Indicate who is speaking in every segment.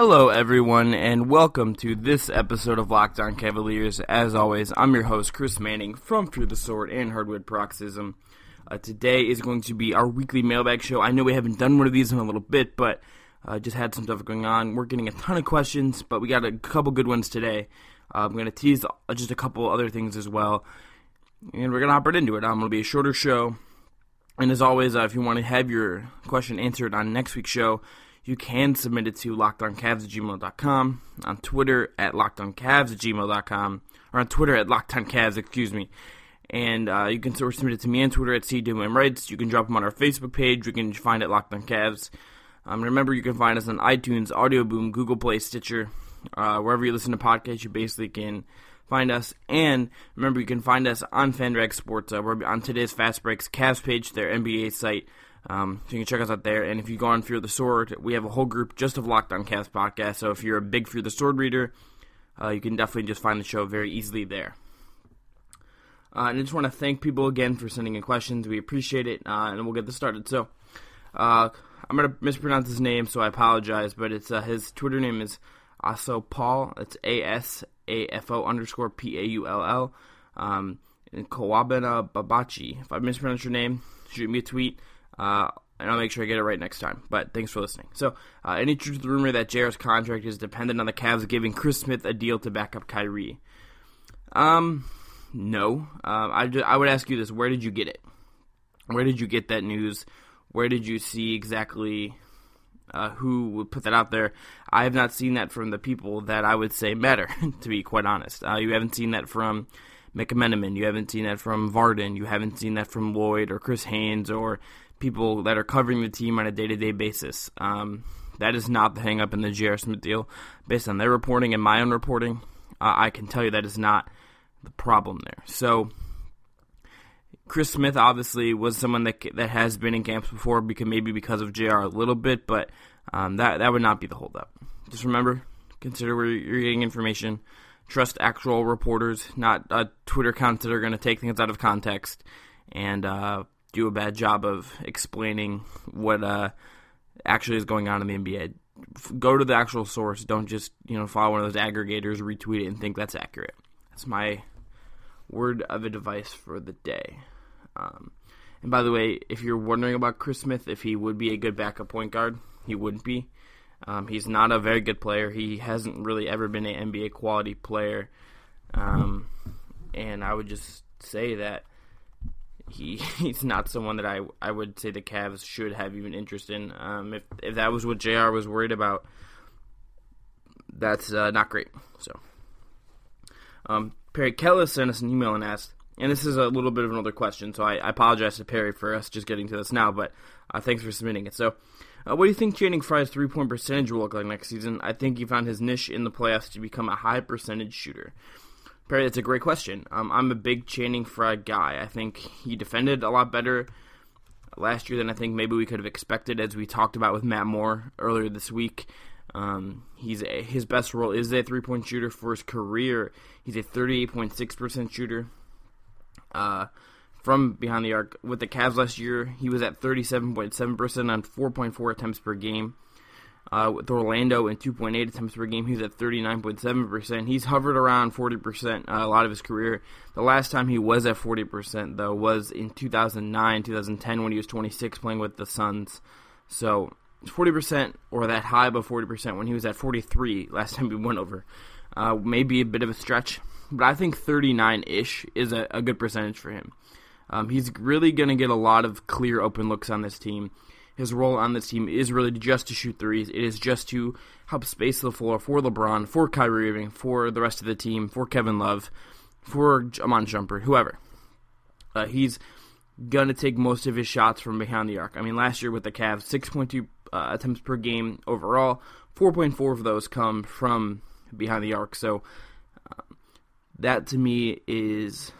Speaker 1: Hello, everyone, and welcome to this episode of Locked On Cavaliers. As always, I'm your host, Chris Manning from Fear the Sword and Hardwood Paroxysm. Uh, today is going to be our weekly mailbag show. I know we haven't done one of these in a little bit, but uh, just had some stuff going on. We're getting a ton of questions, but we got a couple good ones today. Uh, I'm going to tease just a couple other things as well, and we're going to hop right into it. I'm going to be a shorter show. And as always, uh, if you want to have your question answered on next week's show, you can submit it to lockedoncavs at gmail.com, on Twitter at lockedoncavs at gmail.com, or on Twitter at lockedoncavs, excuse me. And uh, you can submit it to me on Twitter at CWM You can drop them on our Facebook page. You can find it at Locked on Cavs. Um, remember, you can find us on iTunes, Audio Boom, Google Play, Stitcher, uh, wherever you listen to podcasts. You basically can find us. And remember, you can find us on FanRag Sports. Uh, we're on today's Fast Breaks Cavs page, their NBA site. Um, so you can check us out there. And if you go on Fear the Sword, we have a whole group just of Locked On Cavs podcast. So if you're a big Fear the Sword reader, uh, you can definitely just find the show very easily there. Uh, and I just want to thank people again for sending in questions. We appreciate it, uh, and we'll get this started. So, uh, I'm going to mispronounce his name, so I apologize, but it's uh, his Twitter name is Aso Paul. It's A S A F O underscore P A U L L. Um, Kawabena Babachi. If I mispronounce your name, shoot me a tweet. Uh, and I'll make sure I get it right next time. But thanks for listening. So, uh, any truth to the rumor that JR's contract is dependent on the Cavs giving Chris Smith a deal to back up Kyrie? Um, no. Um, I, I would ask you this: Where did you get it? Where did you get that news? Where did you see exactly uh, who would put that out there? I have not seen that from the people that I would say matter. to be quite honest, uh, you haven't seen that from McMenamin. You haven't seen that from Vardon. You haven't seen that from Lloyd or Chris Haynes or people that are covering the team on a day to day basis. Um, that is not the hang up in the J.R. Smith deal. Based on their reporting and my own reporting, uh, I can tell you that is not the problem there. So, Chris Smith obviously was someone that that has been in camps before, because maybe because of J.R. a little bit, but um, that that would not be the holdup. Just remember, consider where you're getting information. Trust actual reporters, not uh, Twitter accounts that are going to take things out of context and uh, do a bad job of explaining what uh, actually is going on in the NBA. Go to the actual source. Don't just you know follow one of those aggregators, retweet it, and think that's accurate. That's my word of advice for the day. Um, and by the way, if you're wondering about Chris Smith, if he would be a good backup point guard, he wouldn't be. Um, he's not a very good player. He hasn't really ever been an NBA quality player. Um, and I would just say that he he's not someone that I I would say the Cavs should have even interest in. Um, if if that was what Jr. was worried about, that's uh, not great. So, um, Perry Keller sent us an email and asked, and this is a little bit of another question, so I, I apologize to Perry for us just getting to this now, but uh, thanks for submitting it. So, uh, what do you think Channing Frye's three point percentage will look like next season? I think he found his niche in the playoffs to become a high percentage shooter. Perry, that's a great question. Um, I'm a big Channing Frye guy. I think he defended a lot better last year than I think maybe we could have expected, as we talked about with Matt Moore earlier this week. Um, he's a, his best role is a three point shooter for his career. He's a 38.6% shooter. Uh, from behind the arc with the Cavs last year, he was at 37.7% on 4.4 attempts per game. Uh, with Orlando in 2.8 attempts per game, he's at 39.7%. He's hovered around 40% uh, a lot of his career. The last time he was at 40%, though, was in 2009, 2010, when he was 26 playing with the Suns. So, 40% or that high above 40% when he was at 43 last time he went over. Uh, maybe a bit of a stretch, but I think 39 ish is a, a, good percentage for him. Um, he's really going to get a lot of clear open looks on this team. His role on this team is really just to shoot threes. It is just to help space the floor for LeBron, for Kyrie Irving, for the rest of the team, for Kevin Love, for Iman Shumpert, whoever. Uh, he's going to take most of his shots from behind the arc. I mean, last year with the Cavs, 6.2 uh, attempts per game overall, 4.4 of those come from behind the arc. So um, that to me is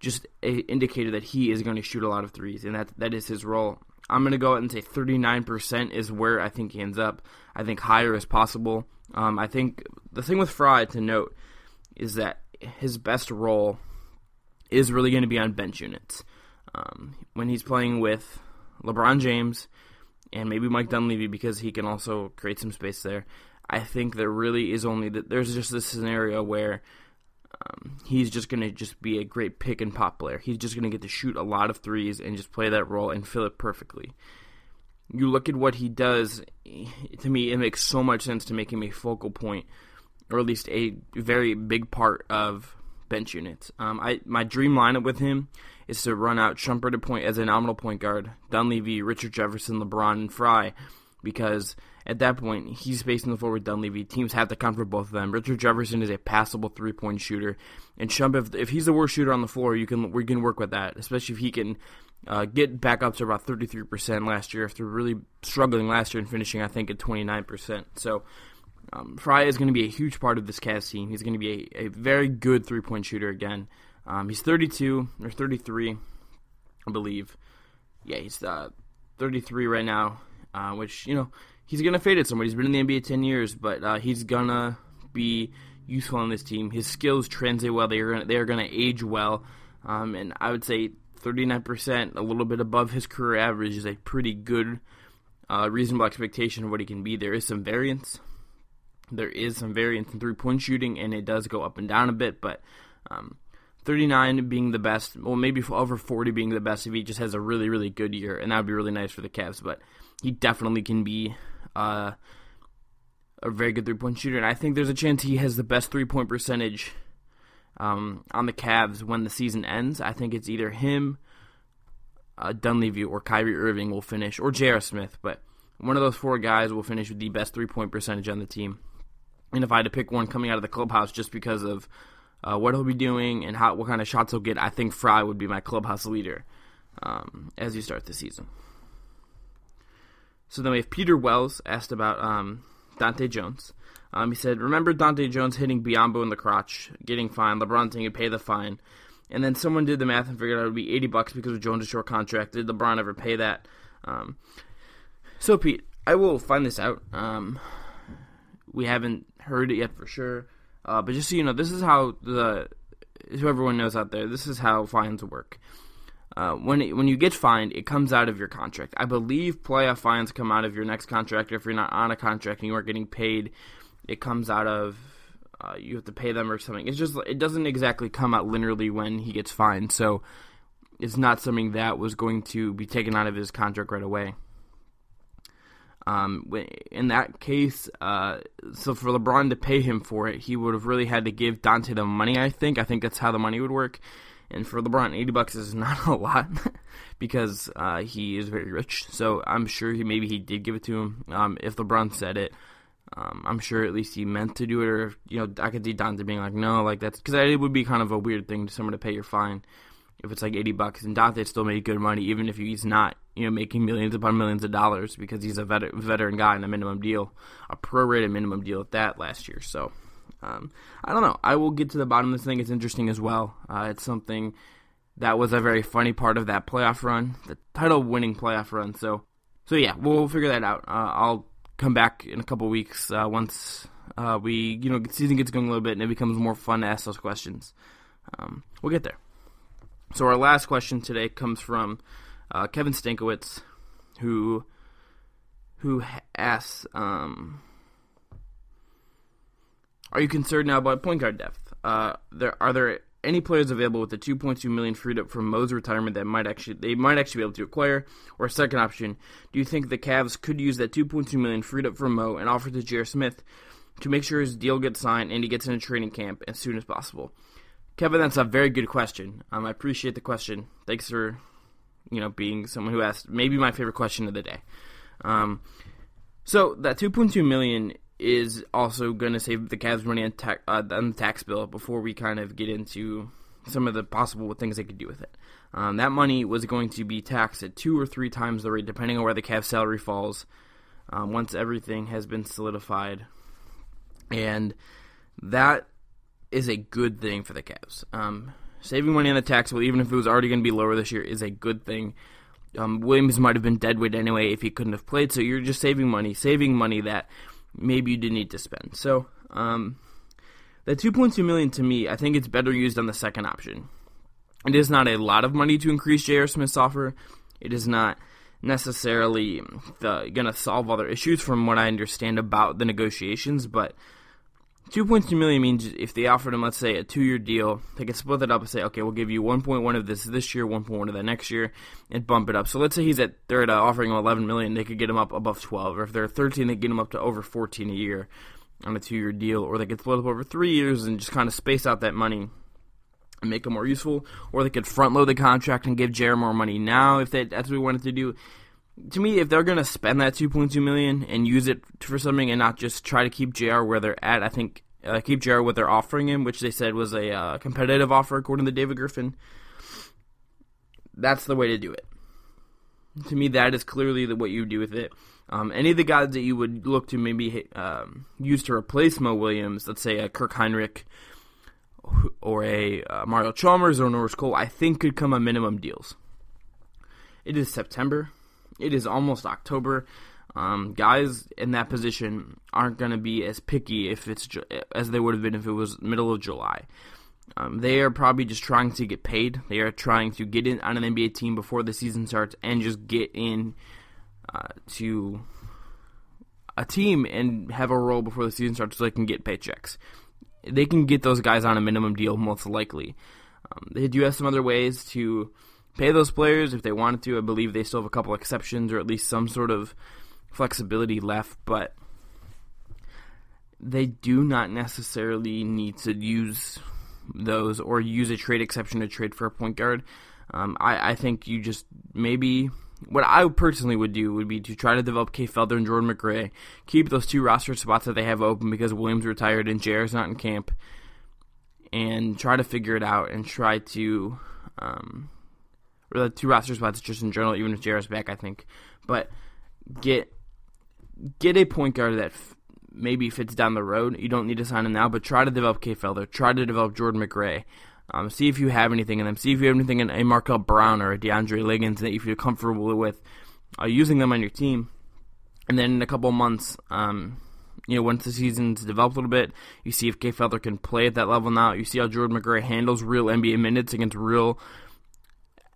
Speaker 1: just a indicator that he is going to shoot a lot of threes, and that that is his role. I'm going to go out and say 39% is where I think he ends up. I think higher is possible. Um, I think the thing with Frye to note is that his best role is really going to be on bench units. Um, when he's playing with LeBron James and maybe Mike Dunleavy because he can also create some space there, I think there really is only that there's just this scenario where um, he's just going to just be a great pick and pop player. He's just going to get to shoot a lot of threes and just play that role and fill it perfectly. You look at what he does, to me, it makes so much sense to make him a focal point, or at least a very big part of bench units. Um, I my dream lineup with him is to run out Shumpert to point as a nominal point guard, Dunleavy, Richard Jefferson, LeBron, and Frye, because at that point, he's facing the with Dunleavy. Teams have to count for both of them. Richard Jefferson is a passable three point shooter, and Shump, if, if he's the worst shooter on the floor, you can we can work with that, especially if he can uh, get back up to about 33% last year after really struggling last year and finishing, I think, at 29%. So um, Frye is going to be a huge part of this Cavs team. He's going to be a, a very good three point shooter again. Um, he's 32 or 33, I believe. Yeah, he's uh, 33 right now, uh, which, you know, he's gonna fade at somewhere. He's been in the NBA ten years, but uh, he's gonna be useful on this team. His skills translate well. They are gonna, they are gonna age well, um, and I would say 39%, a little bit above his career average, is a pretty good, uh, reasonable expectation of what he can be. There is some variance. There is some variance in three point shooting, and it does go up and down a bit, but. Um, 39 being the best, well, maybe over 40 being the best if he just has a really, really good year, and that would be really nice for the Cavs. But he definitely can be uh, a very good three point shooter, and I think there's a chance he has the best three point percentage um, on the Cavs when the season ends. I think it's either him, uh, Dunleavy, or Kyrie Irving will finish, or J.R. Smith, but one of those four guys will finish with the best three point percentage on the team. And if I had to pick one coming out of the clubhouse just because of uh, what he'll be doing and how what kind of shots he'll get, I think Frye would be my clubhouse leader um, as you start the season. So then we have Peter Wells asked about um, Dahntay Jones. Um, he said, "Remember Dahntay Jones hitting Biyombo in the crotch, getting fined. LeBron saying he'd pay the fine, and then someone did the math and figured out it would be eighty bucks because of Jones' short contract. Did LeBron ever pay that? Um, so Pete, I will find this out. Um, we haven't heard it yet for sure, uh, but just so you know, this is how the who everyone knows out there. This is how fines work. Uh, when it, when you get fined, it comes out of your contract. I believe playoff fines come out of your next contract. If you're not on a contract and you aren't getting paid, it comes out of uh, you have to pay them or something. It's just it doesn't exactly come out linearly when he gets fined. So it's not something that was going to be taken out of his contract right away. Um, in that case, uh, so for LeBron to pay him for it, he would have really had to give Dahntay the money. I think. I think that's how the money would work. And for LeBron, 80 bucks is not a lot because uh, he is very rich. So I'm sure he maybe he did give it to him. Um, if LeBron said it, um, I'm sure at least he meant to do it. Or you know, I could see Dahntay being like, no, like that's because it would be kind of a weird thing to someone to pay your fine if it's like 80 bucks. And Dahntay still made good money, even if he's not you know making millions upon millions of dollars because he's a vet- veteran guy in a minimum deal, a prorated minimum deal at that last year. So um, I don't know. I will get to the bottom of this thing. It's interesting as well. Uh, it's something that was a very funny part of that playoff run, the title winning playoff run. So, so yeah, we'll figure that out. Uh, I'll come back in a couple weeks uh, once uh, we, you know, season gets going a little bit and it becomes more fun to ask those questions. Um, we'll get there. So our last question today comes from uh, Kevin Stankowitz, who who asks. Um, are you concerned now about point guard depth? Uh, there are there any players available with the 2.2 million freed up from Mo's retirement that might actually they might actually be able to acquire? Or second option, do you think the Cavs could use that 2.2 million freed up from Mo and offer to J.R. Smith to make sure his deal gets signed and he gets into training camp as soon as possible? Kevin, that's a very good question. Um, I appreciate the question. Thanks for, you know, being someone who asked maybe my favorite question of the day. Um, so that 2.2 million is also going to save the Cavs money on, ta- uh, on the tax bill before we kind of get into some of the possible things they could do with it. Um, that money was going to be taxed at two or three times the rate, depending on where the Cavs salary falls. Um, once everything has been solidified, and that is a good thing for the Cavs. Um, saving money on the tax bill, even if it was already going to be lower this year, is a good thing. Um, Williams might have been dead weight anyway if he couldn't have played, so you're just saving money, saving money that maybe you didn't need to spend. So um, the 2.2 million to me, I think it's better used on the second option. It is not a lot of money to increase J.R. Smith's offer. It is not necessarily going to solve other issues from what I understand about the negotiations, but 2.2 million means if they offered him, let's say, a two-year deal, they could split it up and say, okay, we'll give you 1.1 of this this year, 1.1 of that next year, and bump it up. So let's say he's at they're at uh, offering him 11 million, they could get him up above 12, or if they're 13, they get him up to over 14 a year on a two-year deal, or they could split up over three years and just kind of space out that money and make it more useful, or they could front load the contract and give Jared more money. Now if they, that's what we wanted to do to me, if they're going to spend that 2.2 million and use it for something and not just try to keep JR where they're at, I think uh, keep JR what they're offering him, which they said was a uh, competitive offer according to David Griffin. That's the way to do it. To me, that is clearly the, what you do with it. Um, any of the guys that you would look to maybe um, use to replace Mo Williams, let's say a Kirk Hinrich or a uh, Mario Chalmers or Norris Cole, I think could come on minimum deals. It is September. It is almost October. Um, guys in that position aren't going to be as picky if it's as they would have been if it was middle of July. Um, they are probably just trying to get paid. They are trying to get in on an NBA team before the season starts and just get in uh, to a team and have a role before the season starts so they can get paychecks. They can get those guys on a minimum deal most likely. Um, they do have some other ways to pay those players if they wanted to. I believe they still have a couple exceptions or at least some sort of flexibility left, but they do not necessarily need to use those or use a trade exception to trade for a point guard. Um, I, I think you just maybe what I personally would do would be to try to develop Kay Felder and Jordan McRae, keep those two roster spots that they have open because Williams retired and JR's not in camp, and try to figure it out and try to um, or the two roster spots just in general, even if JR's back, I think, but get get a point guard that f- maybe fits down the road. You don't need to sign him now, but try to develop Kay Felder. Try to develop Jordan McRae. Um, see if you have anything in them. See if you have anything in a Markel Brown or a DeAndre Liggins that you feel comfortable with uh, using them on your team. And then in a couple months, um, you know, once the season's developed a little bit, you see if Kay Felder can play at that level now. You see how Jordan McRae handles real NBA minutes against real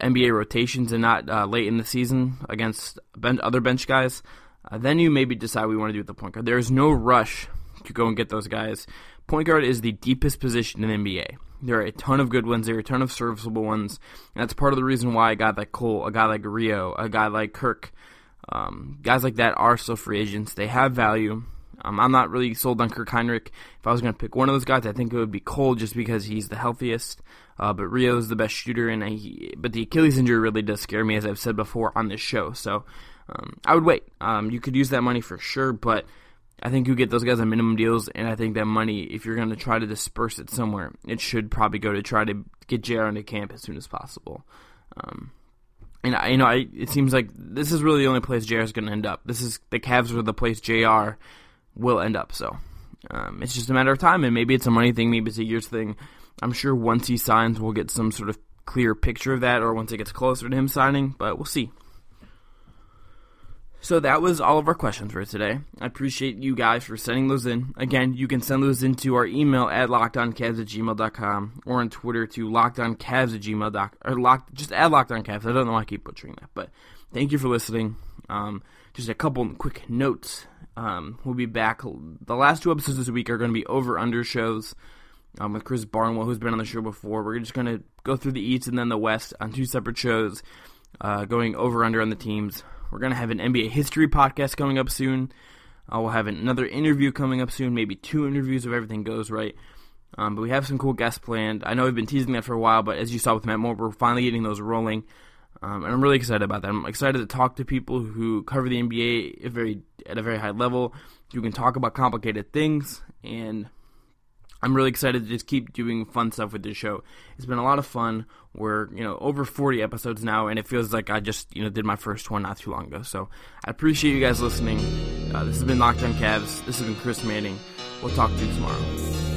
Speaker 1: NBA rotations and not uh, late in the season against other bench guys. Uh, then you maybe decide we want to do with the point guard. There is no rush to go and get those guys. Point guard is the deepest position in the NBA. There are a ton of good ones. There are a ton of serviceable ones. And that's part of the reason why a guy like Cole, a guy like Rio, a guy like Kirk, um, guys like that are still free agents. They have value. Um, I'm not really sold on Kirk Hinrich. If I was going to pick one of those guys, I think it would be Cole just because he's the healthiest. Uh, but Rio is the best shooter, and I, but the Achilles injury really does scare me, as I've said before on this show. So um, I would wait. Um, you could use that money for sure, but I think you get those guys on minimum deals, and I think that money, if you're going to try to disperse it somewhere, it should probably go to try to get JR into camp as soon as possible. Um, and I, you know, I, it seems like this is really the only place JR is going to end up. This is the Cavs are the place JR will end up. So um, it's just a matter of time, and maybe it's a money thing, maybe it's a years thing. I'm sure once he signs, we'll get some sort of clear picture of that, or once it gets closer to him signing. But we'll see. So that was all of our questions for today. I appreciate you guys for sending those in. Again, you can send those into our email at lockedOnCavs at gmail.com or on Twitter to lockedOnCavs at gmail.com or lock, just add lockedOnCavs. I don't know why I keep butchering that, but thank you for listening. Um, just a couple quick notes. Um, we'll be back. The last two episodes this week are going to be over under shows um, with Chris Barnwell, who's been on the show before. We're just going to go through the East and then the West on two separate shows, uh, going over under on the teams. We're going to have an NBA history podcast coming up soon. Uh, we'll have another interview coming up soon, maybe two interviews if everything goes right. Um, but we have some cool guests planned. I know we've been teasing that for a while, but as you saw with Matt Moore, we're finally getting those rolling. Um, and I'm really excited about that. I'm excited to talk to people who cover the NBA at, very, at a very high level, who can talk about complicated things. And I'm really excited to just keep doing fun stuff with this show. It's been a lot of fun. We're, you know, over 40 episodes now, and it feels like I just, you know, did my first one not too long ago. So I appreciate you guys listening. Uh, this has been Locked On Cavs. This has been Chris Manning. We'll talk to you tomorrow.